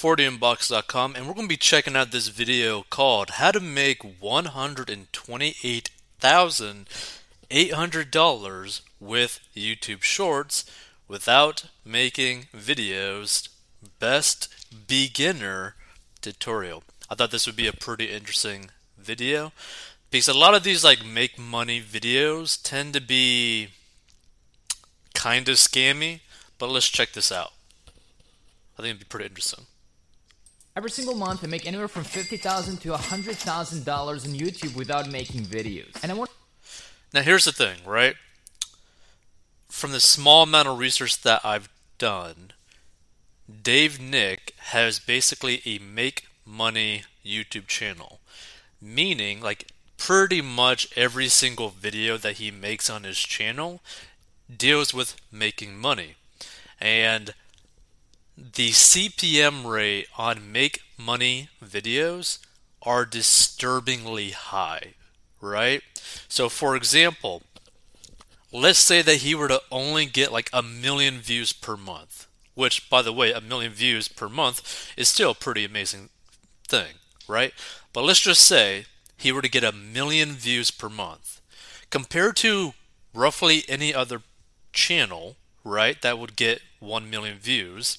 40inbox.com and we're going to be checking out this video called How to Make $128,800 with YouTube Shorts Without Making Videos Best Beginner Tutorial. I thought this would be a pretty interesting video because a lot of these like make money videos tend to be kind of scammy, but let's check this out. I think it'd be pretty interesting. Every single month, I make anywhere from fifty thousand to hundred thousand dollars on YouTube without making videos. And I want. Now, here's the thing, right? From the small amount of research that I've done, Dave Nick has basically a make money YouTube channel, meaning like pretty much every single video that he makes on his channel deals with making money. And the CPM rate on make money videos are disturbingly high, right? So, for example, let's say that he were to only get like a million views per month, which, by the way, a million views per month is still a pretty amazing thing, right? But let's just say he were to get a million views per month compared to roughly any other channel, right, that would get 1 million views,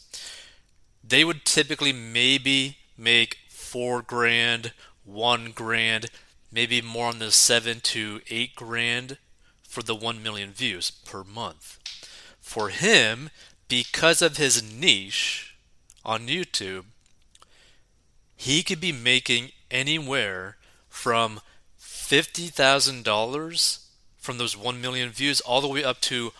they would typically maybe make 4 grand, 1 grand, maybe more on the 7 to 8 grand for the 1 million views per month. For him, because of his niche on YouTube, he could be making anywhere from $50,000 from those 1 million views all the way up to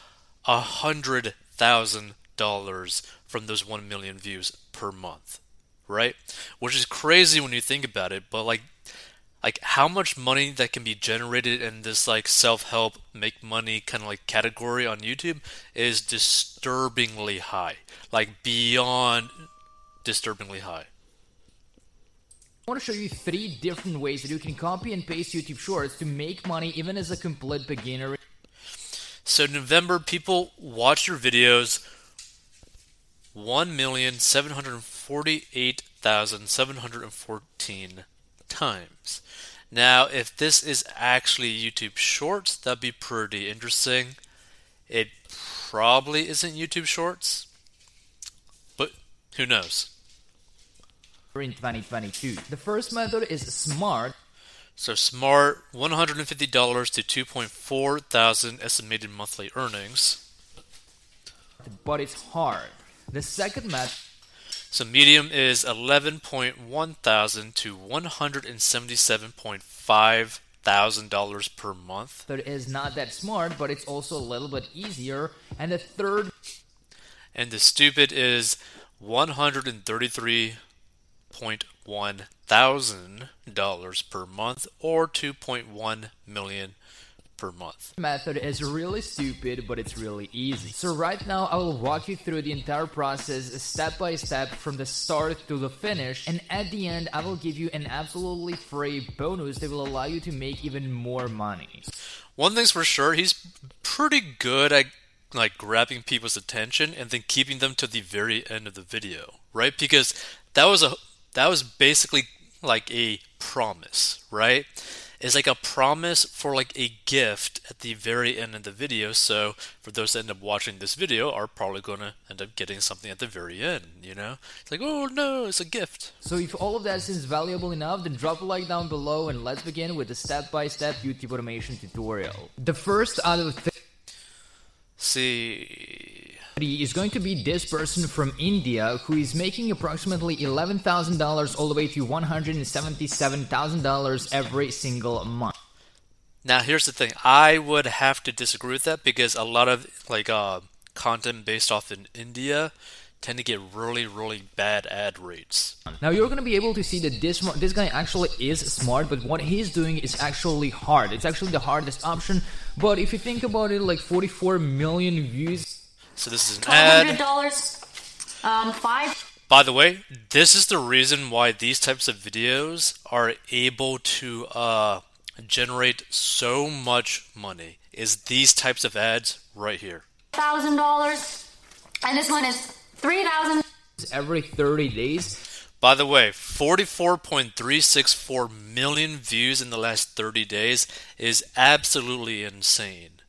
$100,000 from those 1 million views per month, right? Which is crazy when you think about it, but like like how much money that can be generated in this like self-help make money kind of like category on YouTube is disturbingly high. Like beyond disturbingly high. I want to show you three different ways that you can copy and paste YouTube Shorts to make money even as a complete beginner. So November, people watch your videos 1,748,714 times. Now, if this is actually YouTube Shorts, that'd be pretty interesting. It probably isn't YouTube Shorts, but who knows? in 2022. The first method is smart. So smart, $150 to 2.4 thousand estimated monthly earnings. But it's hard. The second method so medium is 11.1 thousand to 177.5 thousand dollars per month. That is not that smart, but it's also a little bit easier. And the third and the stupid is 133 $2.1 thousand per month or 2.1 million per month. Method is really stupid, but it's really easy. So right now I will walk you through the entire process step by step from the start to the finish and at the end I will give you an absolutely free bonus that will allow you to make even more money. One thing's for sure, he's pretty good at like grabbing people's attention and then keeping them to the very end of the video, right? Because that was a that was basically like a promise, right? It's like a promise for like a gift at the very end of the video. So for those that end up watching this video are probably gonna end up getting something at the very end, you know? It's like, oh no, it's a gift. So if all of that seems valuable enough, then drop a like down below and let's begin with the step-by-step YouTube automation tutorial. The first out of See is going to be this person from India who is making approximately $11,000 all the way to $177,000 every single month. Now, here's the thing. I would have to disagree with that because a lot of like uh, content based off in India tend to get really, really bad ad rates. Now you're going to be able to see that this this guy actually is smart, but what he's doing is actually hard. It's actually the hardest option. But if you think about it, like 44 million views so this is an ad. $1,200, um, five. By the way, this is the reason why these types of videos are able to uh, generate so much money. Is these types of ads right here? Thousand dollars, and this one is three thousand. Every 30 days. By the way, 44.364 million views in the last 30 days is absolutely insane.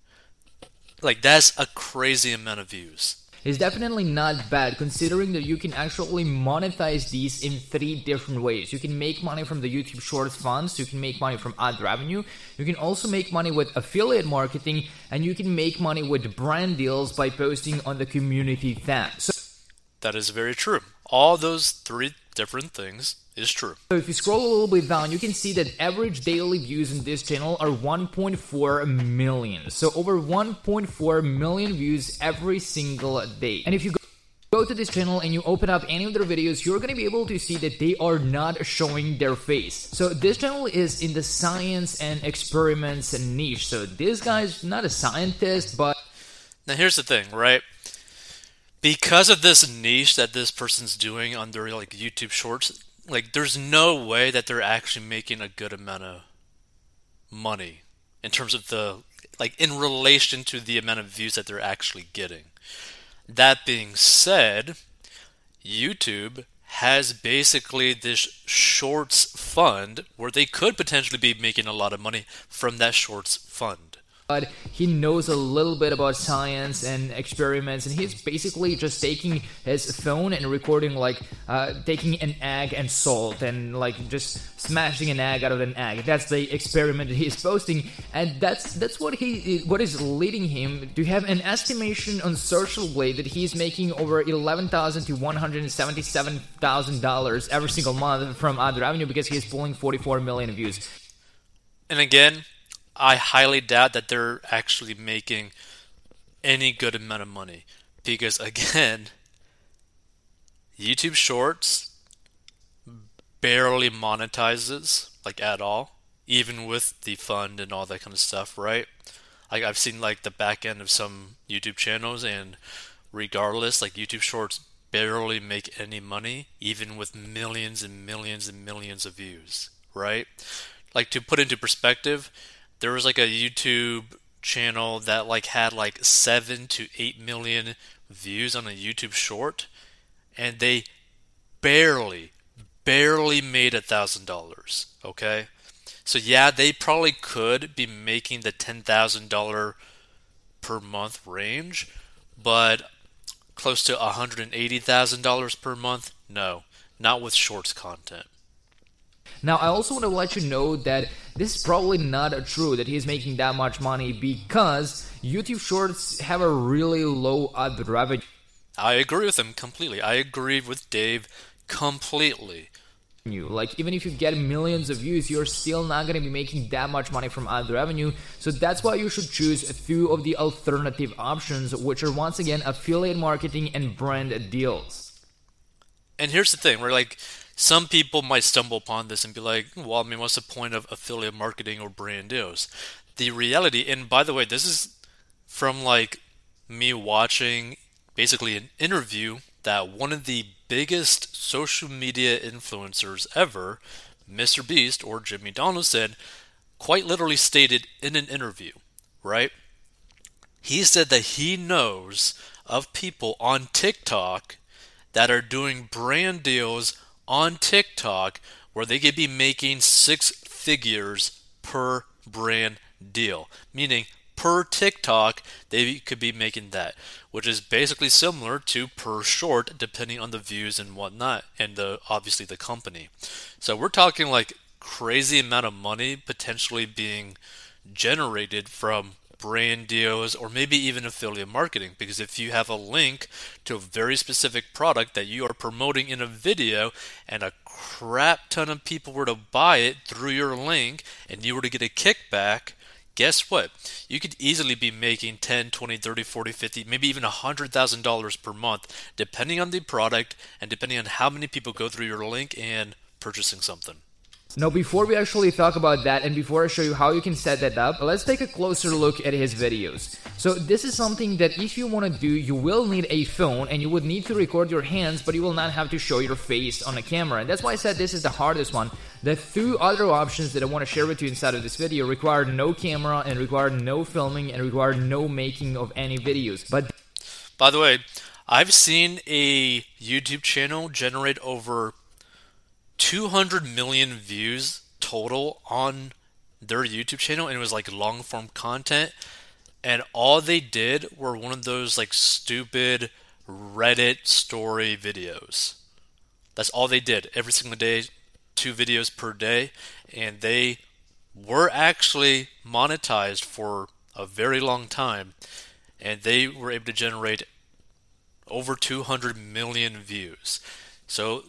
Like, that's a crazy amount of views. It's definitely not bad considering that you can actually monetize these in three different ways. You can make money from the YouTube Shorts funds, you can make money from ad revenue, you can also make money with affiliate marketing, and you can make money with brand deals by posting on the community tab. So That is very true. All those three different things is true. So if you scroll a little bit down, you can see that average daily views in this channel are 1.4 million. So over 1.4 million views every single day. And if you go go to this channel and you open up any of their videos, you're gonna be able to see that they are not showing their face. So this channel is in the science and experiments niche. So this guy's not a scientist, but Now, here's the thing, right? Because of this niche that this person's doing on their like YouTube Shorts, like there's no way that they're actually making a good amount of money in terms of the like in relation to the amount of views that they're actually getting. That being said, YouTube has basically this shorts fund where they could potentially be making a lot of money from that shorts fund. But he knows a little bit about science and experiments and he's basically just taking his phone and recording like uh, taking an egg and salt and like just smashing an egg out of an egg. That's the experiment that he's posting and that's that's what he what is leading him. To have an estimation on social blade that he's making over 11000 to 177000 dollars every single month from ad revenue because he's pulling 44 million views. And again, I highly doubt that they're actually making any good amount of money because again, YouTube Shorts barely monetizes like at all, even with the fund and all that kind of stuff, right? Like I've seen like the back end of some YouTube channels and regardless, like YouTube Shorts barely make any money even with millions and millions and millions of views, right? Like to put into perspective, there was like a YouTube channel that like had like 7 to 8 million views on a YouTube short and they barely barely made a thousand dollars okay? So yeah they probably could be making the ten thousand dollar per month range but close to a hundred and eighty thousand dollars per month no not with shorts content Now, I also want to let you know that this is probably not true that he's making that much money because YouTube Shorts have a really low ad revenue. i agree with him completely i agree with dave completely You. Like, even if you get millions of views, you're still not going to be making that much money from ad revenue. So that's why you should choose a few of the alternative options, which are once again affiliate marketing and brand deals. And here's the thing, where like some people might stumble upon this and be like, well, I mean, what's the point of affiliate marketing or brand deals? The reality, and by the way, this is from like me watching basically an interview that one of the biggest social media influencers ever, Mr. Beast or Jimmy Donaldson, quite literally stated in an interview, right? He said that he knows of people on TikTok that are doing brand deals on TikTok where they could be making six figures per brand deal, meaning per TikTok they could be making that, which is basically similar to per short, depending on the views and whatnot, and the obviously the company. So we're talking like crazy amount of money potentially being generated from brand deals or maybe even affiliate marketing. Because if you have a link to a very specific product that you are promoting in a video and a crap ton of people were to buy it through your link and you were to get a kickback guess what? You could easily be making 10 20 30 40 50 maybe even $100000 per month depending on the product and depending on how many people go through your link and purchasing something Now, before we actually talk about that and before I show you how you can set that up, let's take a closer look at his videos. So, this is something that if you want to do, you will need a phone and you would need to record your hands, but you will not have to show your face on a camera. And that's why I said this is the hardest one. The two other options that I want to share with you inside of this video require no camera and require no filming and require no making of any videos. But By the way, I've seen a YouTube channel generate over 200 million views total on their YouTube channel, and it was like long form content. And all they did were one of those like stupid Reddit story videos. That's all they did every single day, two videos per day, and they were actually monetized for a very long time, and they were able to generate over 200 million views. So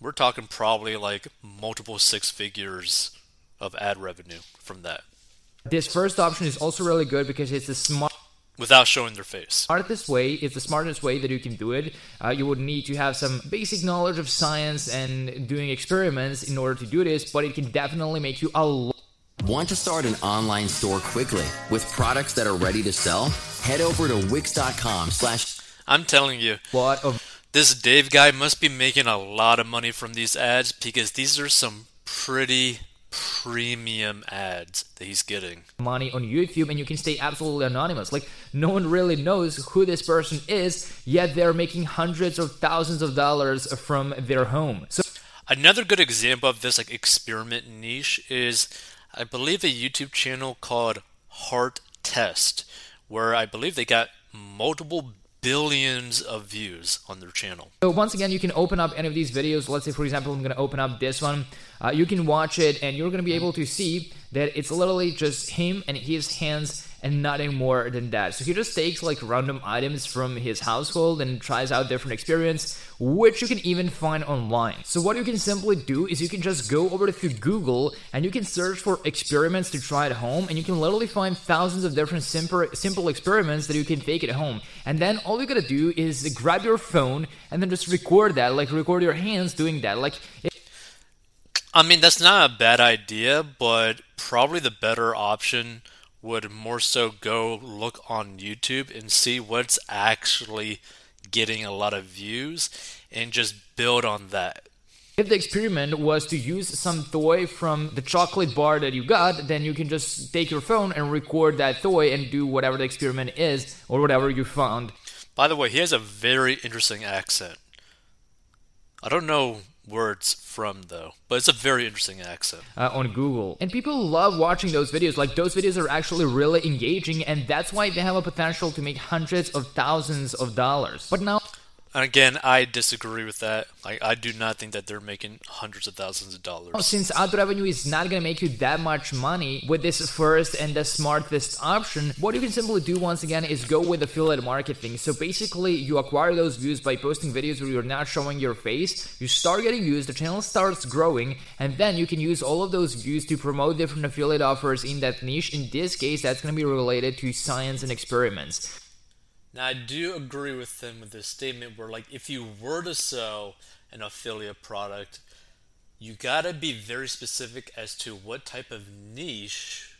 we're talking probably like multiple six figures of ad revenue from that This first option is also really good because it's the smart. without showing their face. Smartest way is the smartest way that you can do it. Uh, you would need to have some basic knowledge of science and doing experiments in order to do this, but it can definitely make you a lot Want to start an online store quickly with products that are ready to sell? Head over to wix.com slash I'm telling you, What of this Dave guy must be making a lot of money from these ads because these are some pretty premium ads that he's getting. money on YouTube and you can stay absolutely anonymous. Like no one really knows who this person is, yet they're making hundreds of thousands of dollars from their home. So Another good example of this like experiment niche is I believe a YouTube channel called Heart Test, where I believe they got multiple billions of views on their channel. So once again, you can open up any of these videos. Let's say, for example, I'm going to open up this one. Uh, you can watch it, and you're going to be able to see that it's literally just him and his hands and nothing more than that. So he just takes like random items from his household and tries out different experience, which you can even find online. So what you can simply do is you can just go over to Google and you can search for experiments to try at home, and you can literally find thousands of different simple simple experiments that you can take at home. And then all you gotta do is grab your phone and then just record that, like record your hands doing that, like. I mean, that's not a bad idea, but probably the better option would more so go look on YouTube and see what's actually getting a lot of views and just build on that. If the experiment was to use some toy from the chocolate bar that you got, then you can just take your phone and record that toy and do whatever the experiment is or whatever you found. By the way, he has a very interesting accent. I don't know it's from though, but it's a very interesting accent. uh, on Google. And people love watching those videos. Like, those videos are actually really engaging, and that's why they have a potential to make hundreds of thousands of dollars. But now, And again, I disagree with that. I, I do not think that they're making hundreds of thousands of dollars. since ad revenue is not going to make you that much money with this first and the smartest option, what you can simply do once again is go with affiliate marketing. So basically, you acquire those views by posting videos where you're not showing your face, you start getting views, the channel starts growing, and then you can use all of those views to promote different affiliate offers in that niche. In this case, that's going to be related to science and experiments. Now, I do agree with them with this statement where, like, if you were to sell an affiliate product, you gotta be very specific as to what type of niche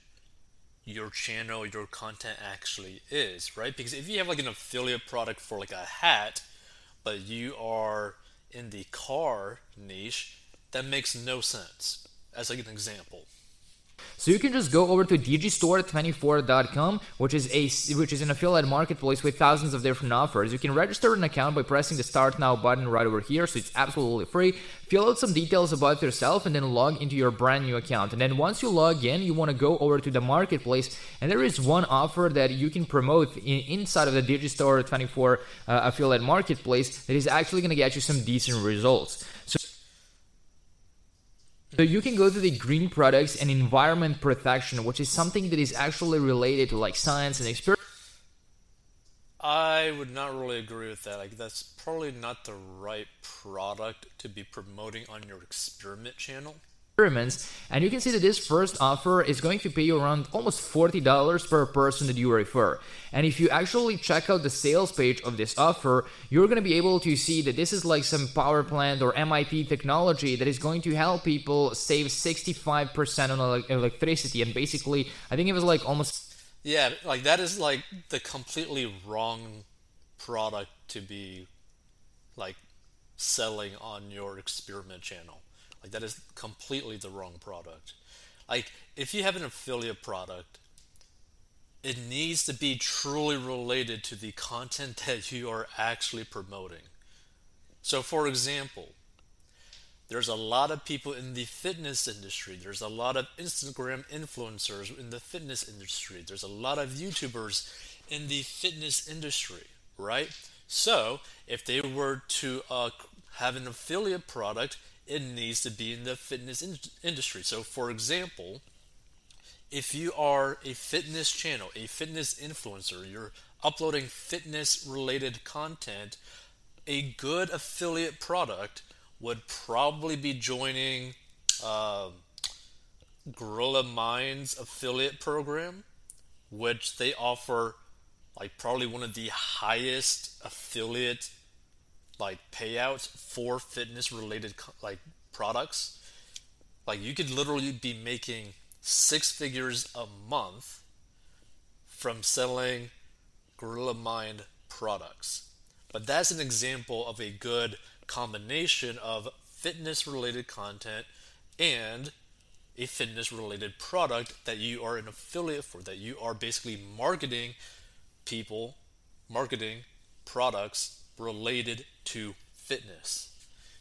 your channel, your content actually is, right? Because if you have like an affiliate product for like a hat, but you are in the car niche, that makes no sense. As like an example. So you can just go over to digistore24.com, which is a which is an affiliate marketplace with thousands of different offers. You can register an account by pressing the Start Now button right over here, so it's absolutely free. Fill out some details about yourself and then log into your brand new account. And then once you log in, you want to go over to the marketplace, and there is one offer that you can promote in, inside of the Digistore24 uh, affiliate marketplace that is actually going to get you some decent results. So so you can go to the green products and environment protection, which is something that is actually related to like science and exper- I would not really agree with that. Like that's probably not the right product to be promoting on your experiment channel. Experiments. And you can see that this first offer is going to pay you around almost $40 per person that you refer. And if you actually check out the sales page of this offer, you're going to be able to see that this is like some power plant or MIT technology that is going to help people save 65% on electricity. And basically, I think it was like almost Yeah, like that is like the completely wrong product to be like selling on your experiment channel. Like that is completely the wrong product. Like if you have an affiliate product, it needs to be truly related to the content that you are actually promoting. So for example, there's a lot of people in the fitness industry. There's a lot of Instagram influencers in the fitness industry. There's a lot of YouTubers in the fitness industry, right? So, if they were to uh, have an affiliate product, it needs to be in the fitness in- industry. So, for example, if you are a fitness channel, a fitness influencer, you're uploading fitness related content, a good affiliate product would probably be joining uh, Gorilla Minds affiliate program, which they offer like probably one of the highest affiliate like payouts for fitness related like products. Like you could literally be making six figures a month from selling Gorilla Mind products. But that's an example of a good combination of fitness related content and a fitness related product that you are an affiliate for, that you are basically marketing people, marketing products related to fitness.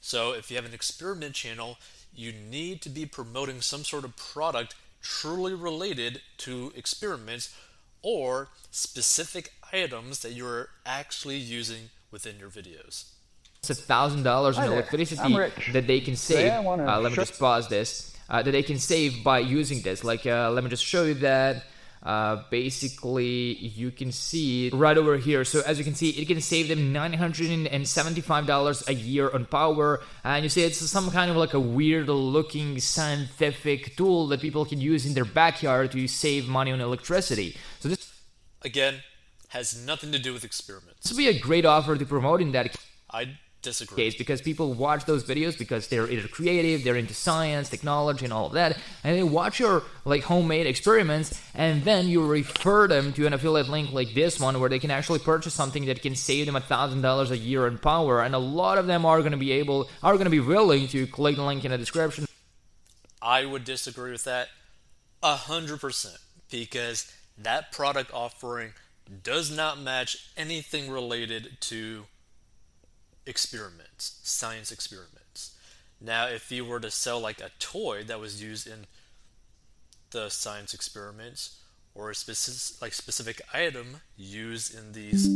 So if you have an experiment channel, you need to be promoting some sort of product truly related to experiments or specific items that you're actually using within your videos. It's a thousand dollars in electricity that they can save. Today I wanna Uh, let me just pause this. Uh, that they can save by using this. Like, uh, let me just show you that. Uh, basically, you can see right over here. So as you can see, it can save them nine hundred and seventy-five dollars a year on power. And you see, it's some kind of like a weird-looking scientific tool that people can use in their backyard to save money on electricity. So this Again, has nothing to do with experiments. would be a great offer to promote in that I disagree. case because people watch those videos because they're either creative, they're into science, technology, and all of that, and they watch your like homemade experiments, and then you refer them to an affiliate link like this one where they can actually purchase something that can save them a thousand dollars a year in power, and a lot of them are going to be able are going to be willing to click the link in the description. I would disagree with that a hundred percent because that product offering does not match anything related to experiments, science experiments. Now, if you were to sell like a toy that was used in the science experiments or a specific like specific item used in these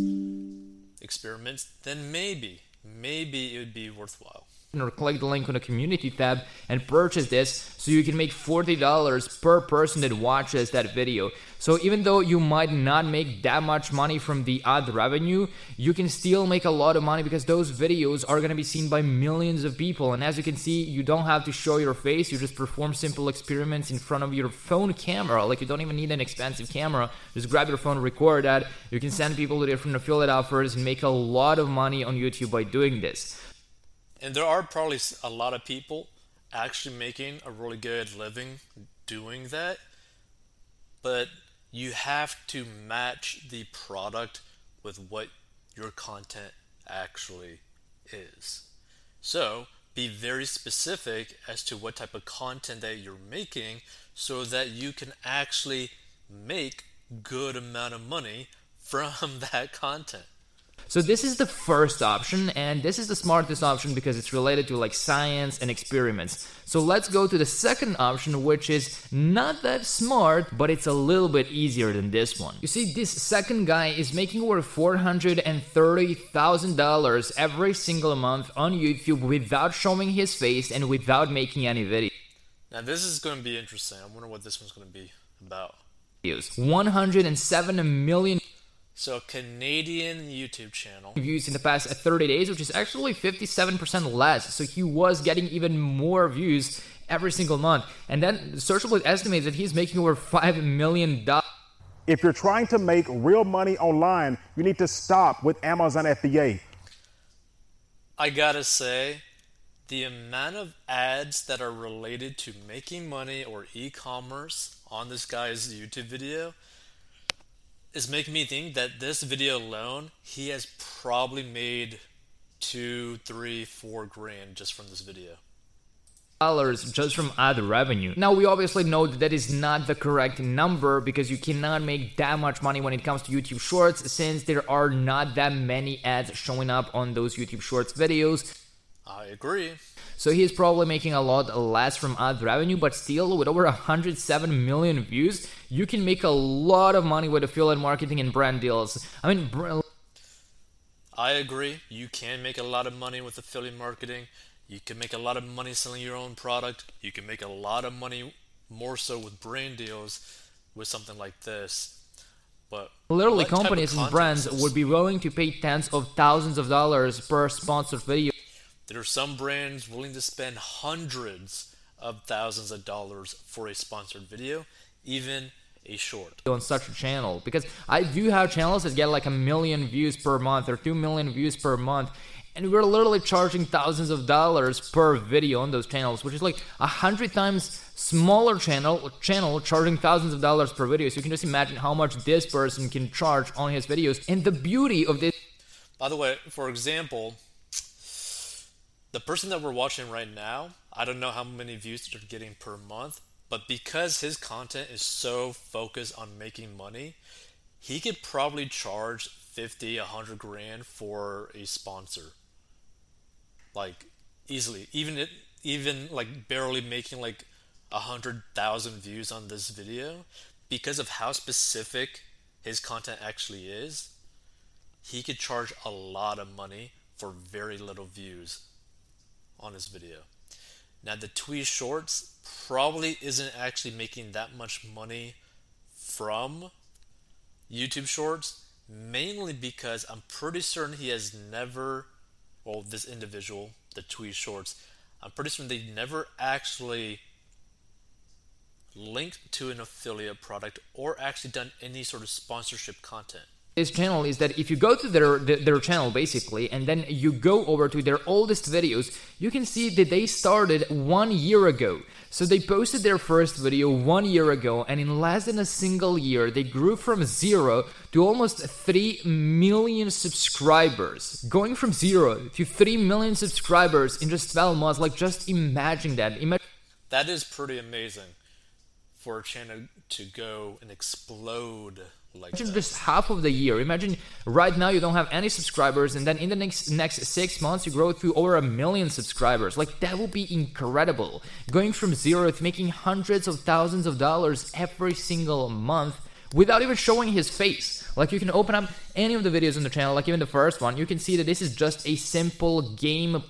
experiments, then maybe, maybe it would be worthwhile. Or click the link on the community tab and purchase this so you can make $40 per person that watches that video. So even though you might not make that much money from the ad revenue, you can still make a lot of money because those videos are going to be seen by millions of people. And as you can see, you don't have to show your face, you just perform simple experiments in front of your phone camera. Like you don't even need an expensive camera. Just grab your phone, record that. You can send people to different affiliate offers and make a lot of money on YouTube by doing this. And there are probably a lot of people actually making a really good living doing that, but you have to match the product with what your content actually is. So, be very specific as to what type of content that you're making so that you can actually make good amount of money from that content. So this is the first option, and this is the smartest option because it's related to like science and experiments. So let's go to the second option, which is not that smart, but it's a little bit easier than this one. You see, this second guy is making over four hundred and thirty thousand dollars every single month on YouTube without showing his face and without making any video. Now, this is going to be interesting. I wonder what this one's going to be about. 107 million So, Canadian YouTube channel. views in the past uh, 30 days, which is actually 57% less. So he was getting even more views every single month. And then Social Blade estimates that he's making over $5 million. If you're trying to make real money online, you need to stop with Amazon FBA. I gotta say, the amount of ads that are related to making money or e commerce on this guy's YouTube video is making me think that this video alone, he has probably made two, three, four grand just from this video. Dollars just from ad revenue. Now, we obviously know that that is not the correct number because you cannot make that much money when it comes to YouTube Shorts since there are not that many ads showing up on those YouTube Shorts videos. I agree. So he's probably making a lot less from ad revenue, but still, with over 107 million views, you can make a lot of money with affiliate marketing and brand deals. I mean, br- I agree. You can make a lot of money with affiliate marketing. You can make a lot of money selling your own product. You can make a lot of money more so with brand deals with something like this. But literally, what type of companies and brands would be willing to pay tens of thousands of dollars per sponsored video. There are some brands willing to spend hundreds of thousands of dollars for a sponsored video, even a short. on such a channel because I do have channels that get like a million views per month or two million views per month. And we're literally charging thousands of dollars per video on those channels, which is like a hundred times smaller channel channel charging thousands of dollars per video. So you can just imagine how much this person can charge on his videos. And the beauty of this By the way, for example, the person that we're watching right now, I don't know how many views they're getting per month, but because his content is so focused on making money, he could probably charge 50, 100 grand for a sponsor. Like easily, even it even like barely making like a hundred thousand views on this video because of how specific his content actually is he could charge a lot of money for very little views on his video. Now, the Twee Shorts probably isn't actually making that much money from YouTube Shorts, mainly because I'm pretty certain he has never, well, this individual, the Twee Shorts, I'm pretty certain they never actually linked to an affiliate product or actually done any sort of sponsorship content. This channel is that if you go to their, their their channel basically and then you go over to their oldest videos you can see that they started one year ago. So they posted their first video one year ago and in less than a single year they grew from zero to almost 3 million subscribers. Going from zero to 3 million subscribers in just 12 months like just imagine that. Imagine That is pretty amazing for a channel to go and explode like Imagine just half of the year. Imagine right now you don't have any subscribers, and then in the next next six months you grow to over a million subscribers. Like that would be incredible. Going from zero to making hundreds of thousands of dollars every single month without even showing his face. Like you can open up any of the videos on the channel, like even the first one, you can see that this is just a simple game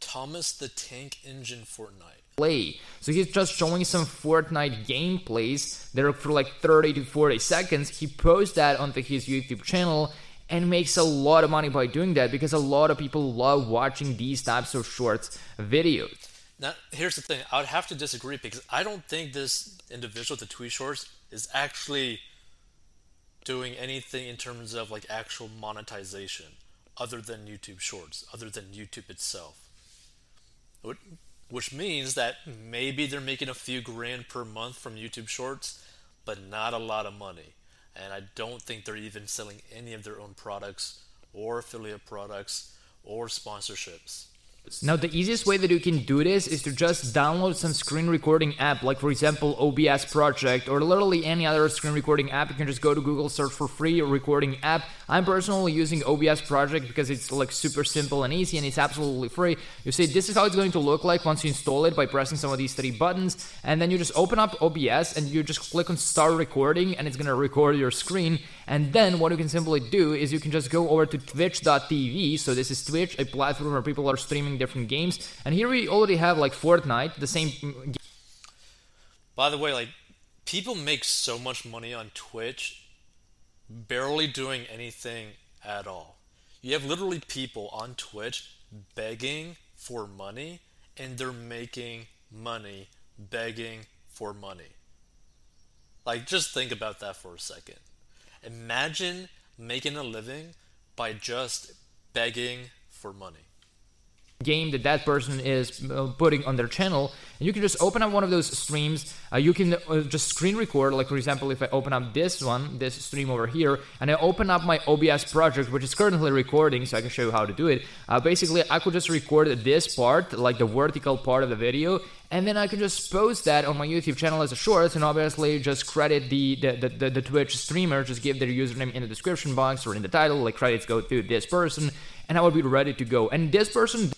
Thomas the Tank Engine Fortnite. Play. So he's just showing some Fortnite gameplays that are for like 30 to 40 seconds. He posts that onto his YouTube channel and makes a lot of money by doing that because a lot of people love watching these types of short videos. Now, here's the thing. I would have to disagree because I don't think this individual, the Tweet Shorts, is actually doing anything in terms of like actual monetization other than YouTube Shorts, other than YouTube itself. Which means that maybe they're making a few grand per month from YouTube Shorts, but not a lot of money. And I don't think they're even selling any of their own products or affiliate products or sponsorships. Now, the easiest way that you can do this is to just download some screen recording app, like for example OBS Project or literally any other screen recording app. You can just go to Google, search for free recording app. I'm personally using OBS Project because it's like super simple and easy and it's absolutely free. You see, this is how it's going to look like once you install it by pressing some of these three buttons, and then you just open up OBS and you just click on Start Recording, and it's gonna record your screen. And then what you can simply do is you can just go over to Twitch.tv. So this is Twitch, a platform where people are streaming different games. And here we already have like Fortnite, the same mm, By the way, like people make so much money on Twitch barely doing anything at all. You have literally people on Twitch begging for money and they're making money begging for money. Like just think about that for a second. Imagine making a living by just begging for money. game that that person is uh, putting on their channel and you can just open up one of those streams uh, you can uh, just screen record like for example if i open up this one this stream over here and i open up my obs project which is currently recording so i can show you how to do it uh, basically i could just record this part like the vertical part of the video and then I can just post that on my YouTube channel as a short, and obviously just credit the the, the, the, the Twitch streamer, just give their username in the description box or in the title, like credits go to this person, and I would be ready to go. And this person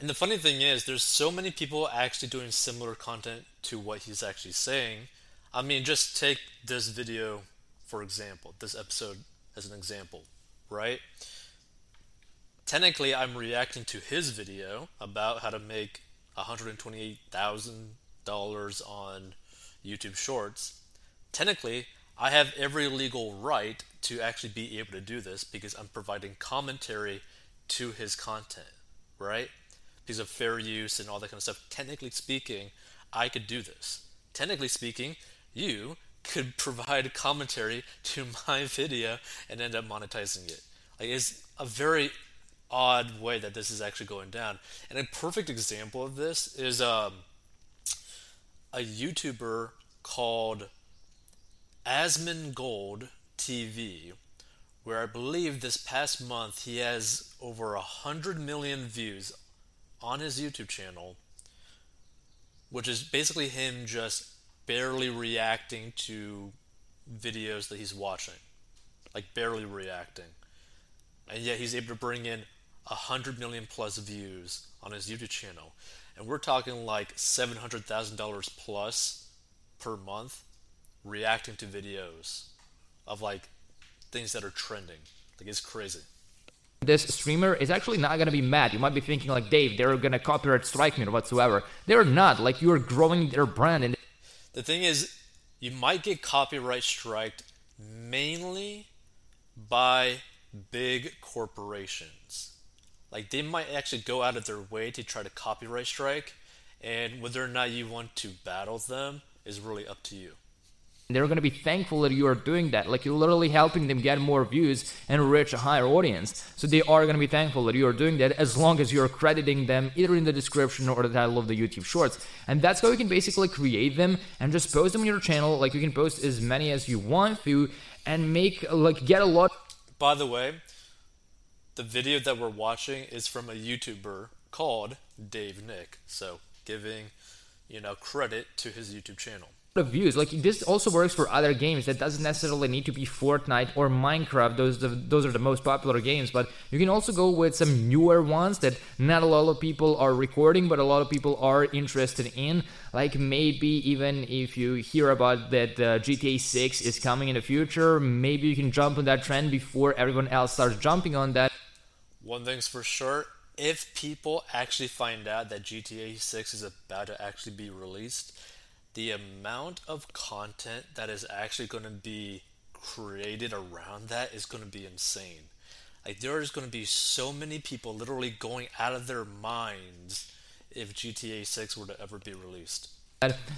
And the funny thing is, there's so many people actually doing similar content to what he's actually saying. I mean, just take this video for example, this episode as an example, right? Technically, I'm reacting to his video about how to make $128,000 on YouTube Shorts. Technically, I have every legal right to actually be able to do this because I'm providing commentary to his content, right? Because of fair use and all that kind of stuff. Technically speaking, I could do this. Technically speaking, you could provide commentary to my video and end up monetizing it. Like it's a very odd way that this is actually going down. And a perfect example of this is um, a YouTuber called Asmongold Gold TV, where I believe this past month he has over a hundred million views on his YouTube channel, which is basically him just barely reacting to videos that he's watching, like barely reacting, and yet he's able to bring in a hundred million plus views on his YouTube channel, and we're talking like seven hundred thousand dollars plus per month reacting to videos of like things that are trending. Like it's crazy. This streamer is actually not gonna be mad. You might be thinking like Dave, they're gonna copyright strike me or whatsoever. They're not. Like you're growing their brand and the thing is, you might get copyright striked mainly by big corporations. Like they might actually go out of their way to try to copyright strike, and whether or not you want to battle them is really up to you they're going to be thankful that you are doing that. Like you're literally helping them get more views and reach a higher audience. So they are going to be thankful that you are doing that as long as you're crediting them either in the description or the title of the YouTube shorts. And that's how you can basically create them and just post them on your channel. Like you can post as many as you want to and make like get a lot. By the way, the video that we're watching is from a YouTuber called Dave Nick. So giving, you know, credit to his YouTube channel of views. Like this also works for other games. That doesn't necessarily need to be Fortnite or Minecraft. Those those are the most popular games. But you can also go with some newer ones that not a lot of people are recording, but a lot of people are interested in. Like maybe even if you hear about that uh, GTA 6 is coming in the future, maybe you can jump on that trend before everyone else starts jumping on that. One thing's for sure. If people actually find out that GTA 6 is about to actually be released, the amount of content that is actually going to be created around that is going to be insane. Like there is going to be so many people literally going out of their minds if GTA 6 were to ever be released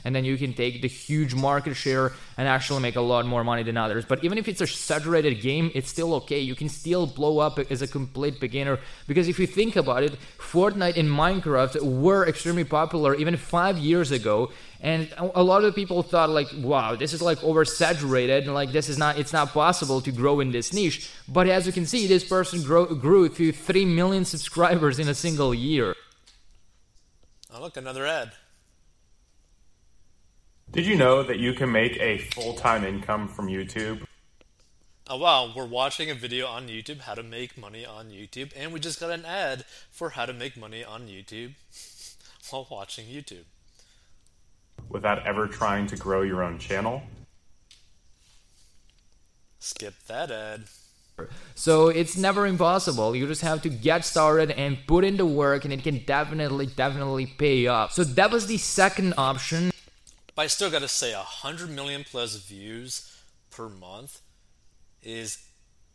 and then you can take the huge market share and actually make a lot more money than others. But even if it's a saturated game, it's still okay. You can still blow up as a complete beginner because if you think about it, Fortnite and Minecraft were extremely popular even five years ago. And a lot of people thought like, wow, this is like oversaturated, and like this is not, it's not possible to grow in this niche. But as you can see, this person grow, grew to three million subscribers in a single year. Oh, look, another ad. Did you know that you can make a full time income from YouTube? Oh wow, we're watching a video on YouTube how to make money on YouTube, and we just got an ad for how to make money on YouTube while watching YouTube. Without ever trying to grow your own channel? Skip that ad. So it's never impossible. You just have to get started and put in the work, and it can definitely, definitely pay off. So that was the second option. But I still got to say, 100 million plus views per month is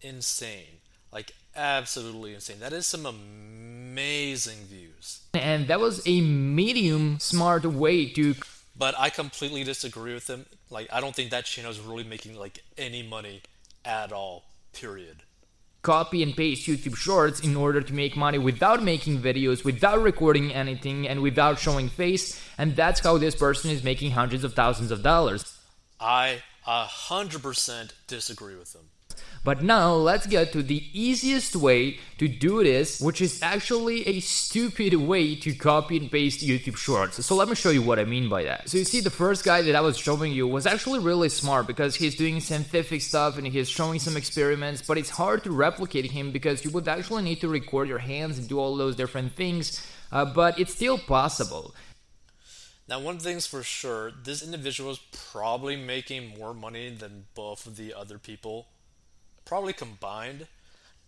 insane. Like, absolutely insane. That is some amazing views. And that was a medium smart way to. But I completely disagree with him. Like, I don't think that channel is really making, like, any money at all, period copy and paste YouTube Shorts in order to make money without making videos, without recording anything, and without showing face. And that's how this person is making hundreds of thousands of dollars. I 100% disagree with him. But now let's get to the easiest way to do this, which is actually a stupid way to copy and paste YouTube Shorts. So let me show you what I mean by that. So you see the first guy that I was showing you was actually really smart because he's doing scientific stuff and he's showing some experiments, but it's hard to replicate him because you would actually need to record your hands and do all those different things uh, but it's still possible. Now, one thing's for sure, this individual is probably making more money than both of the other people, probably combined,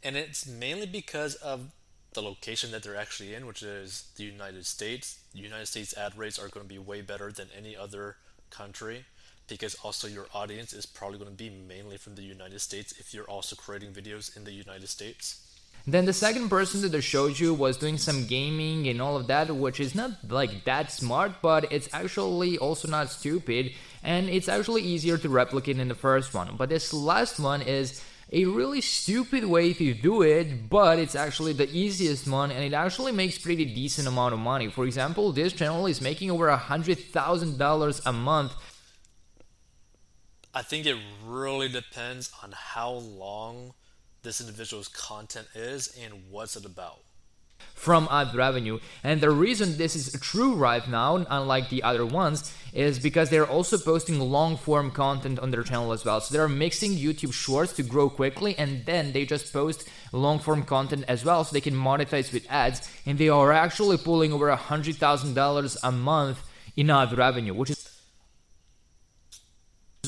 and it's mainly because of the location that they're actually in, which is the United States. The United States ad rates are going to be way better than any other country because also your audience is probably going to be mainly from the United States if you're also creating videos in the United States. Then the second person that I showed you was doing some gaming and all of that, which is not like that smart, but it's actually also not stupid, and it's actually easier to replicate in the first one. But this last one is a really stupid way to do it, but it's actually the easiest one and it actually makes pretty decent amount of money. For example, this channel is making over a hundred thousand dollars a month. I think it really depends on how long this individual's content is and what's it about from ad revenue. And the reason this is true right now, unlike the other ones, is because they're also posting long form content on their channel as well. So they're mixing YouTube shorts to grow quickly and then they just post long form content as well so they can monetize with ads. And they are actually pulling over a $100,000 a month in ad revenue, which is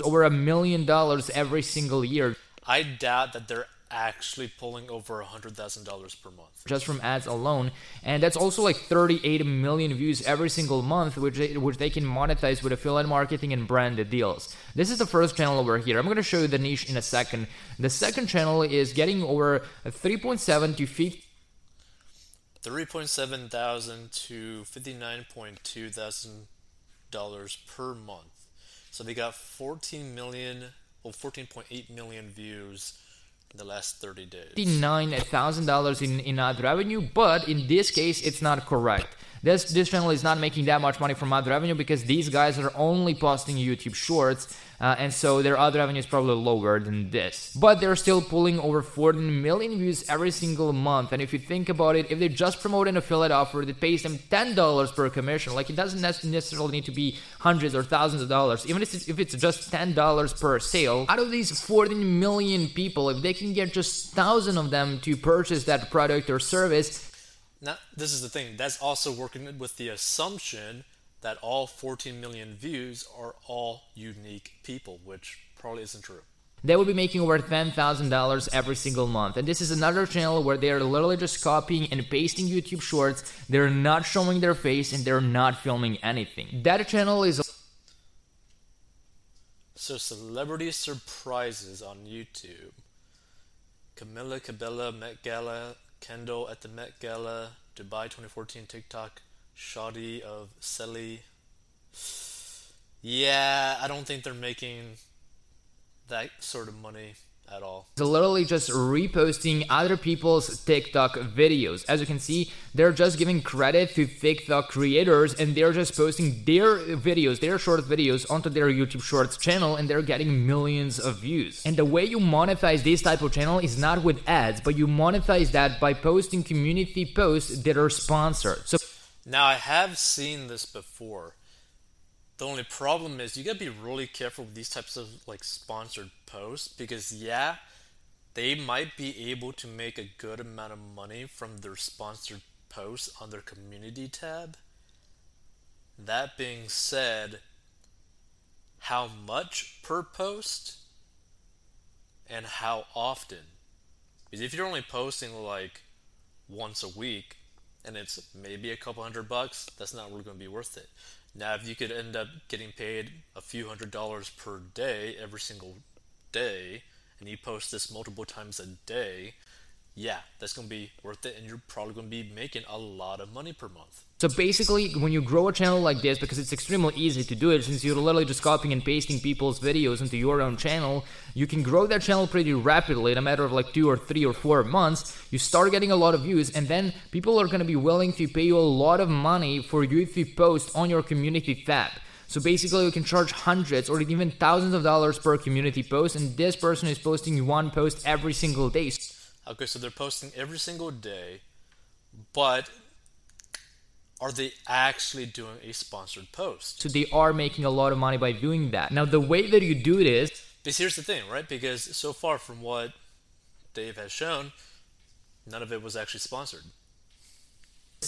over a million dollars every single year. I doubt that they're actually pulling over a hundred thousand dollars per month just from ads alone, and that's also like 38 million views every single month, which they, which they can monetize with affiliate marketing and branded deals. This is the first channel over here. I'm going to show you the niche in a second. The second channel is getting over 3.7 to 50. 3.7 thousand to 59.2 thousand dollars per month. So they got 14 million, well 14.8 million views the last 30 days. $59,000 in, in ad revenue, but in this case, it's not correct. This, this channel is not making that much money from ad revenue because these guys are only posting YouTube shorts uh, and so their other revenue is probably lower than this. But they're still pulling over 14 million views every single month. And if you think about it, if they just promote an affiliate offer that pays them $10 per commission, like it doesn't necessarily need to be hundreds or thousands of dollars, even if it's, if it's just $10 per sale, out of these 14 million people, if they can get just 1,000 of them to purchase that product or service, now, this is the thing. That's also working with the assumption that all 14 million views are all unique people, which probably isn't true. They will be making over $10,000 every single month. And this is another channel where they are literally just copying and pasting YouTube shorts. They're not showing their face and they're not filming anything. That channel is. So, celebrity surprises on YouTube. Camila Cabello Met Gala, Kendall at the Met Gala, Dubai 2014 TikTok shoddy of Selly. Yeah, I don't think they're making that sort of money at all. It's literally just reposting other people's TikTok videos. As you can see, they're just giving credit to TikTok creators and they're just posting their videos, their short videos onto their YouTube Shorts channel and they're getting millions of views. And the way you monetize this type of channel is not with ads, but you monetize that by posting community posts that are sponsored. So now, I have seen this before. The only problem is you gotta be really careful with these types of like sponsored posts because, yeah, they might be able to make a good amount of money from their sponsored posts on their community tab. That being said, how much per post and how often? Because if you're only posting like once a week, and it's maybe a couple hundred bucks, that's not really going to be worth it. Now, if you could end up getting paid a few hundred dollars per day every single day, and you post this multiple times a day, yeah, that's going to be worth it, and you're probably going to be making a lot of money per month. So basically, when you grow a channel like this, because it's extremely easy to do it, since you're literally just copying and pasting people's videos into your own channel, you can grow that channel pretty rapidly in a matter of like two or three or four months. You start getting a lot of views, and then people are going to be willing to pay you a lot of money for you to post on your community tab. So basically, you can charge hundreds or even thousands of dollars per community post, and this person is posting one post every single day. Okay, so they're posting every single day, but are they actually doing a sponsored post? So they are making a lot of money by doing that. Now, the way that you do this. Because here's the thing, right? Because so far from what Dave has shown, none of it was actually sponsored.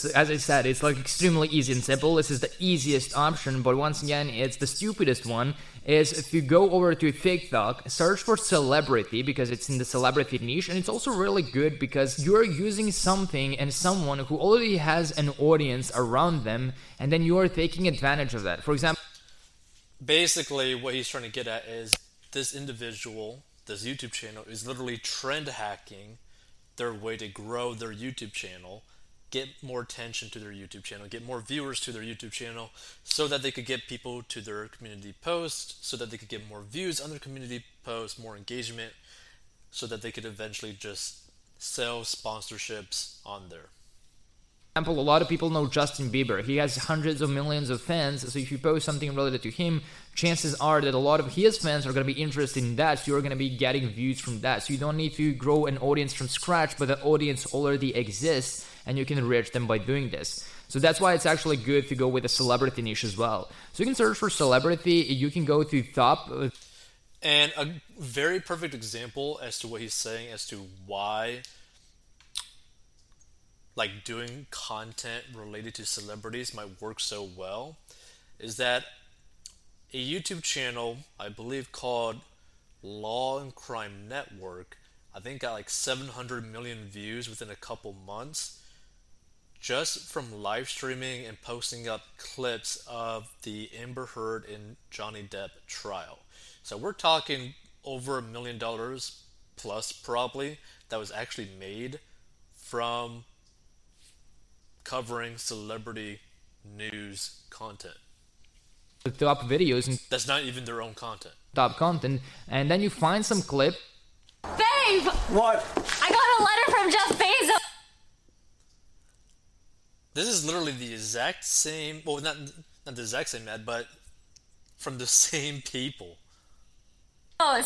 As I said, it's like extremely easy and simple. This is the easiest option, but once again, it's the stupidest one. Is if you go over to TikTok, search for celebrity because it's in the celebrity niche, and it's also really good because you're using something and someone who already has an audience around them, and then you are taking advantage of that. For example, basically, what he's trying to get at is this individual, this YouTube channel, is literally trend hacking their way to grow their YouTube channel get more attention to their YouTube channel, get more viewers to their YouTube channel, so that they could get people to their community posts, so that they could get more views on their community posts, more engagement, so that they could eventually just sell sponsorships on there. example, a lot of people know Justin Bieber. He has hundreds of millions of fans, so if you post something related to him, chances are that a lot of his fans are going to be interested in that, so you're going to be getting views from that. So you don't need to grow an audience from scratch, but the audience already exists and you can reach them by doing this. So that's why it's actually good to go with a celebrity niche as well. So you can search for celebrity, you can go to top. Uh, and a very perfect example as to what he's saying as to why like doing content related to celebrities might work so well is that a YouTube channel, I believe called Law and Crime Network, I think got like 700 million views within a couple months just from live streaming and posting up clips of the Amber Heard and Johnny Depp trial. So we're talking over a million dollars plus, probably, that was actually made from covering celebrity news content. The top videos and that's not even their own content. Top content, and then you find some clip. Babe! What? I got a letter from Jeff Bezos. This is literally the exact same. Well, not not the exact same ad, but from the same people. Oh,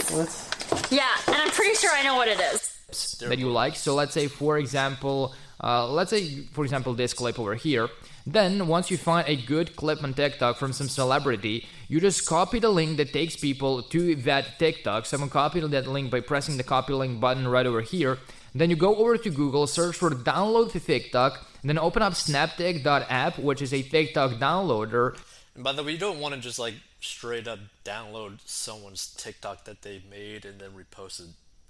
yeah, and I'm pretty sure I know what it is. That you like. So let's say, for example, uh, let's say, for example, this clip over here. Then, once you find a good clip on TikTok from some celebrity, you just copy the link that takes people to that TikTok. So I'm gonna that link by pressing the copy link button right over here. Then you go over to Google, search for download the TikTok, and then open up Snaptik.app, which is a TikTok downloader. And by the way, you don't want to just like straight up download someone's TikTok that they made and then repost it.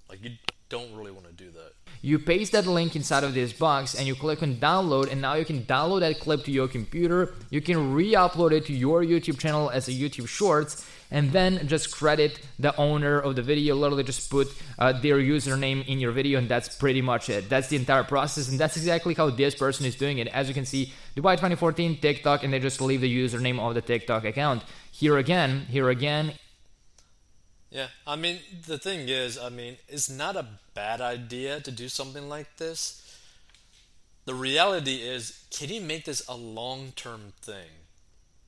Like you don't really want to do that. You paste that link inside of this box and you click on download, and now you can download that clip to your computer. You can re upload it to your YouTube channel as a YouTube Shorts, and then just credit the owner of the video. Literally, just put uh, their username in your video, and that's pretty much it. That's the entire process, and that's exactly how this person is doing it. As you can see, Dubai 2014 TikTok, and they just leave the username of the TikTok account. Here again, here again, yeah, I mean, the thing is, I mean, it's not a bad idea to do something like this. The reality is, can you make this a long term thing?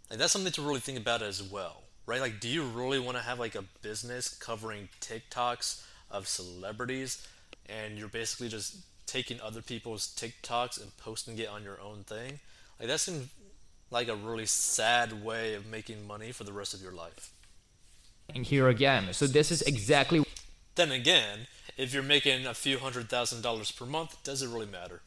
Like, that's something to really think about as well, right? Like, do you really want to have like a business covering TikToks of celebrities and you're basically just taking other people's TikToks and posting it on your own thing? Like, that seems like a really sad way of making money for the rest of your life And here again. So this is exactly. Then again, if you're making a few hundred thousand dollars per month, does it really matter?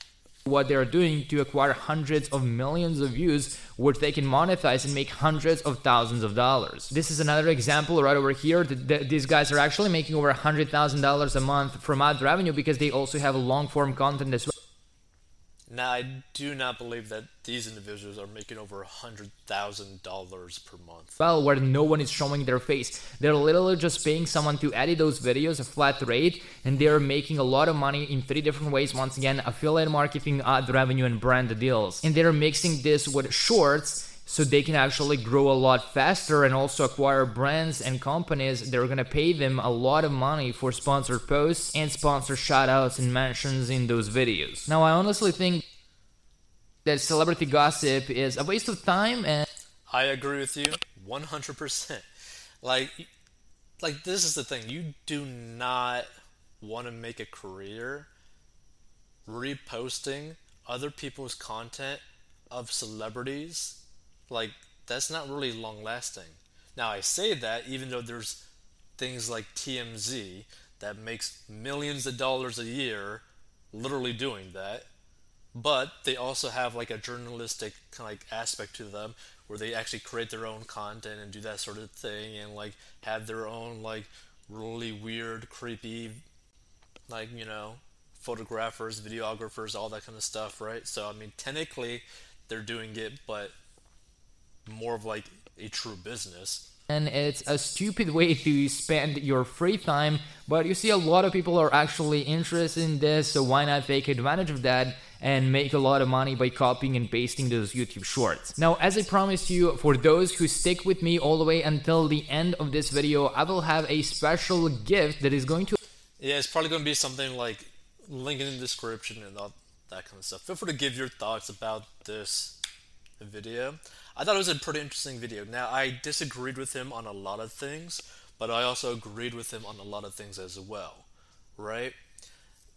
What they're doing to acquire hundreds of millions of views, which they can monetize and make hundreds of thousands of dollars. This is another example right over here. These guys are actually making over $100,000 a month from ad revenue because they also have long form content as well. Now, I do not believe that these individuals are making over $100,000 per month. Well, where no one is showing their face. They're literally just paying someone to edit those videos a flat rate, and they're making a lot of money in three different ways. Once again, affiliate marketing, ad revenue, and brand deals. And they're mixing this with shorts so they can actually grow a lot faster and also acquire brands and companies that are to pay them a lot of money for sponsored posts and sponsored shoutouts and mentions in those videos. Now, I honestly think that celebrity gossip is a waste of time and I agree with you 100%. Like like this is the thing, you do not want to make a career reposting other people's content of celebrities like that's not really long lasting. Now I say that even though there's things like TMZ that makes millions of dollars a year literally doing that. but they also have like a journalistic kind of like aspect to them where they actually create their own content and do that sort of thing and like have their own like really weird, creepy, like you know, photographers, videographers, all that kind of stuff, right? So I mean, technically, they're doing it, but more of like a true business and it's a stupid way to spend your free time but you see a lot of people are actually interested in this so why not take advantage of that and make a lot of money by copying and pasting those YouTube shorts. Now, as I promised you, for those who stick with me all the way until the end of this video, I will have a special gift that is going to... Yeah, it's probably going to be something like link in the description and all that kind of stuff. Feel free to give your thoughts about this video. I thought it was a pretty interesting video. Now, I disagreed with him on a lot of things, but I also agreed with him on a lot of things as well, right?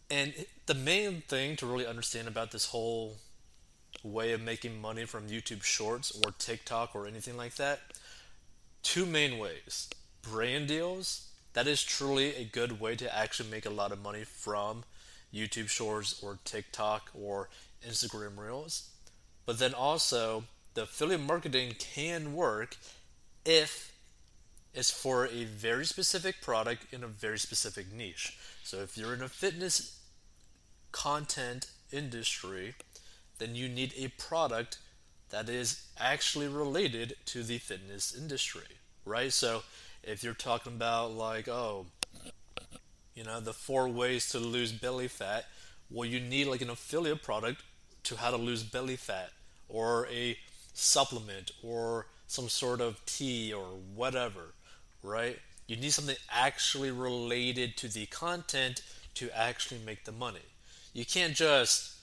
And the main thing to really understand about this whole way of making money from YouTube Shorts or TikTok or anything like that, two main ways. Brand deals, that is truly a good way to actually make a lot of money from YouTube Shorts or TikTok or Instagram Reels. But then also, the affiliate marketing can work if it's for a very specific product in a very specific niche. So if you're in a fitness content industry, then you need a product that is actually related to the fitness industry, right? So if you're talking about like, oh, you know, the four ways to lose belly fat, well, you need like an affiliate product to how to lose belly fat or a supplement or some sort of tea or whatever, right? You need something actually related to the content to actually make the money. You can't just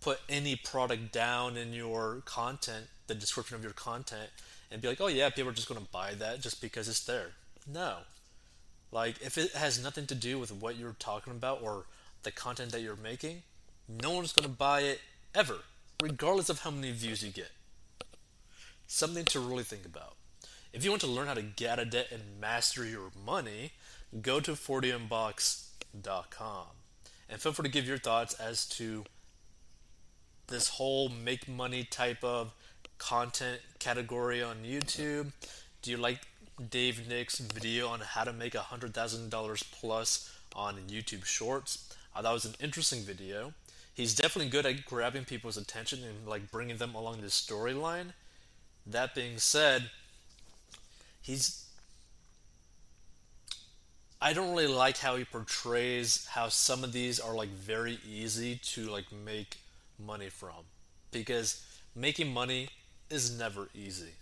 put any product down in your content, the description of your content, and be like, oh yeah, people are just going to buy that just because it's there. No. Like, if it has nothing to do with what you're talking about or the content that you're making, no one's going to buy it ever, regardless of how many views you get something to really think about. If you want to learn how to get out of debt and master your money, go to 40inbox.com and feel free to give your thoughts as to this whole make money type of content category on YouTube. Do you like Dave Nick's video on how to make $100,000 plus on YouTube Shorts? Uh, I thought it was an interesting video. He's definitely good at grabbing people's attention and like bringing them along this storyline. That being said, he's I don't really like how he portrays how some of these are like very easy to like make money from because making money is never easy.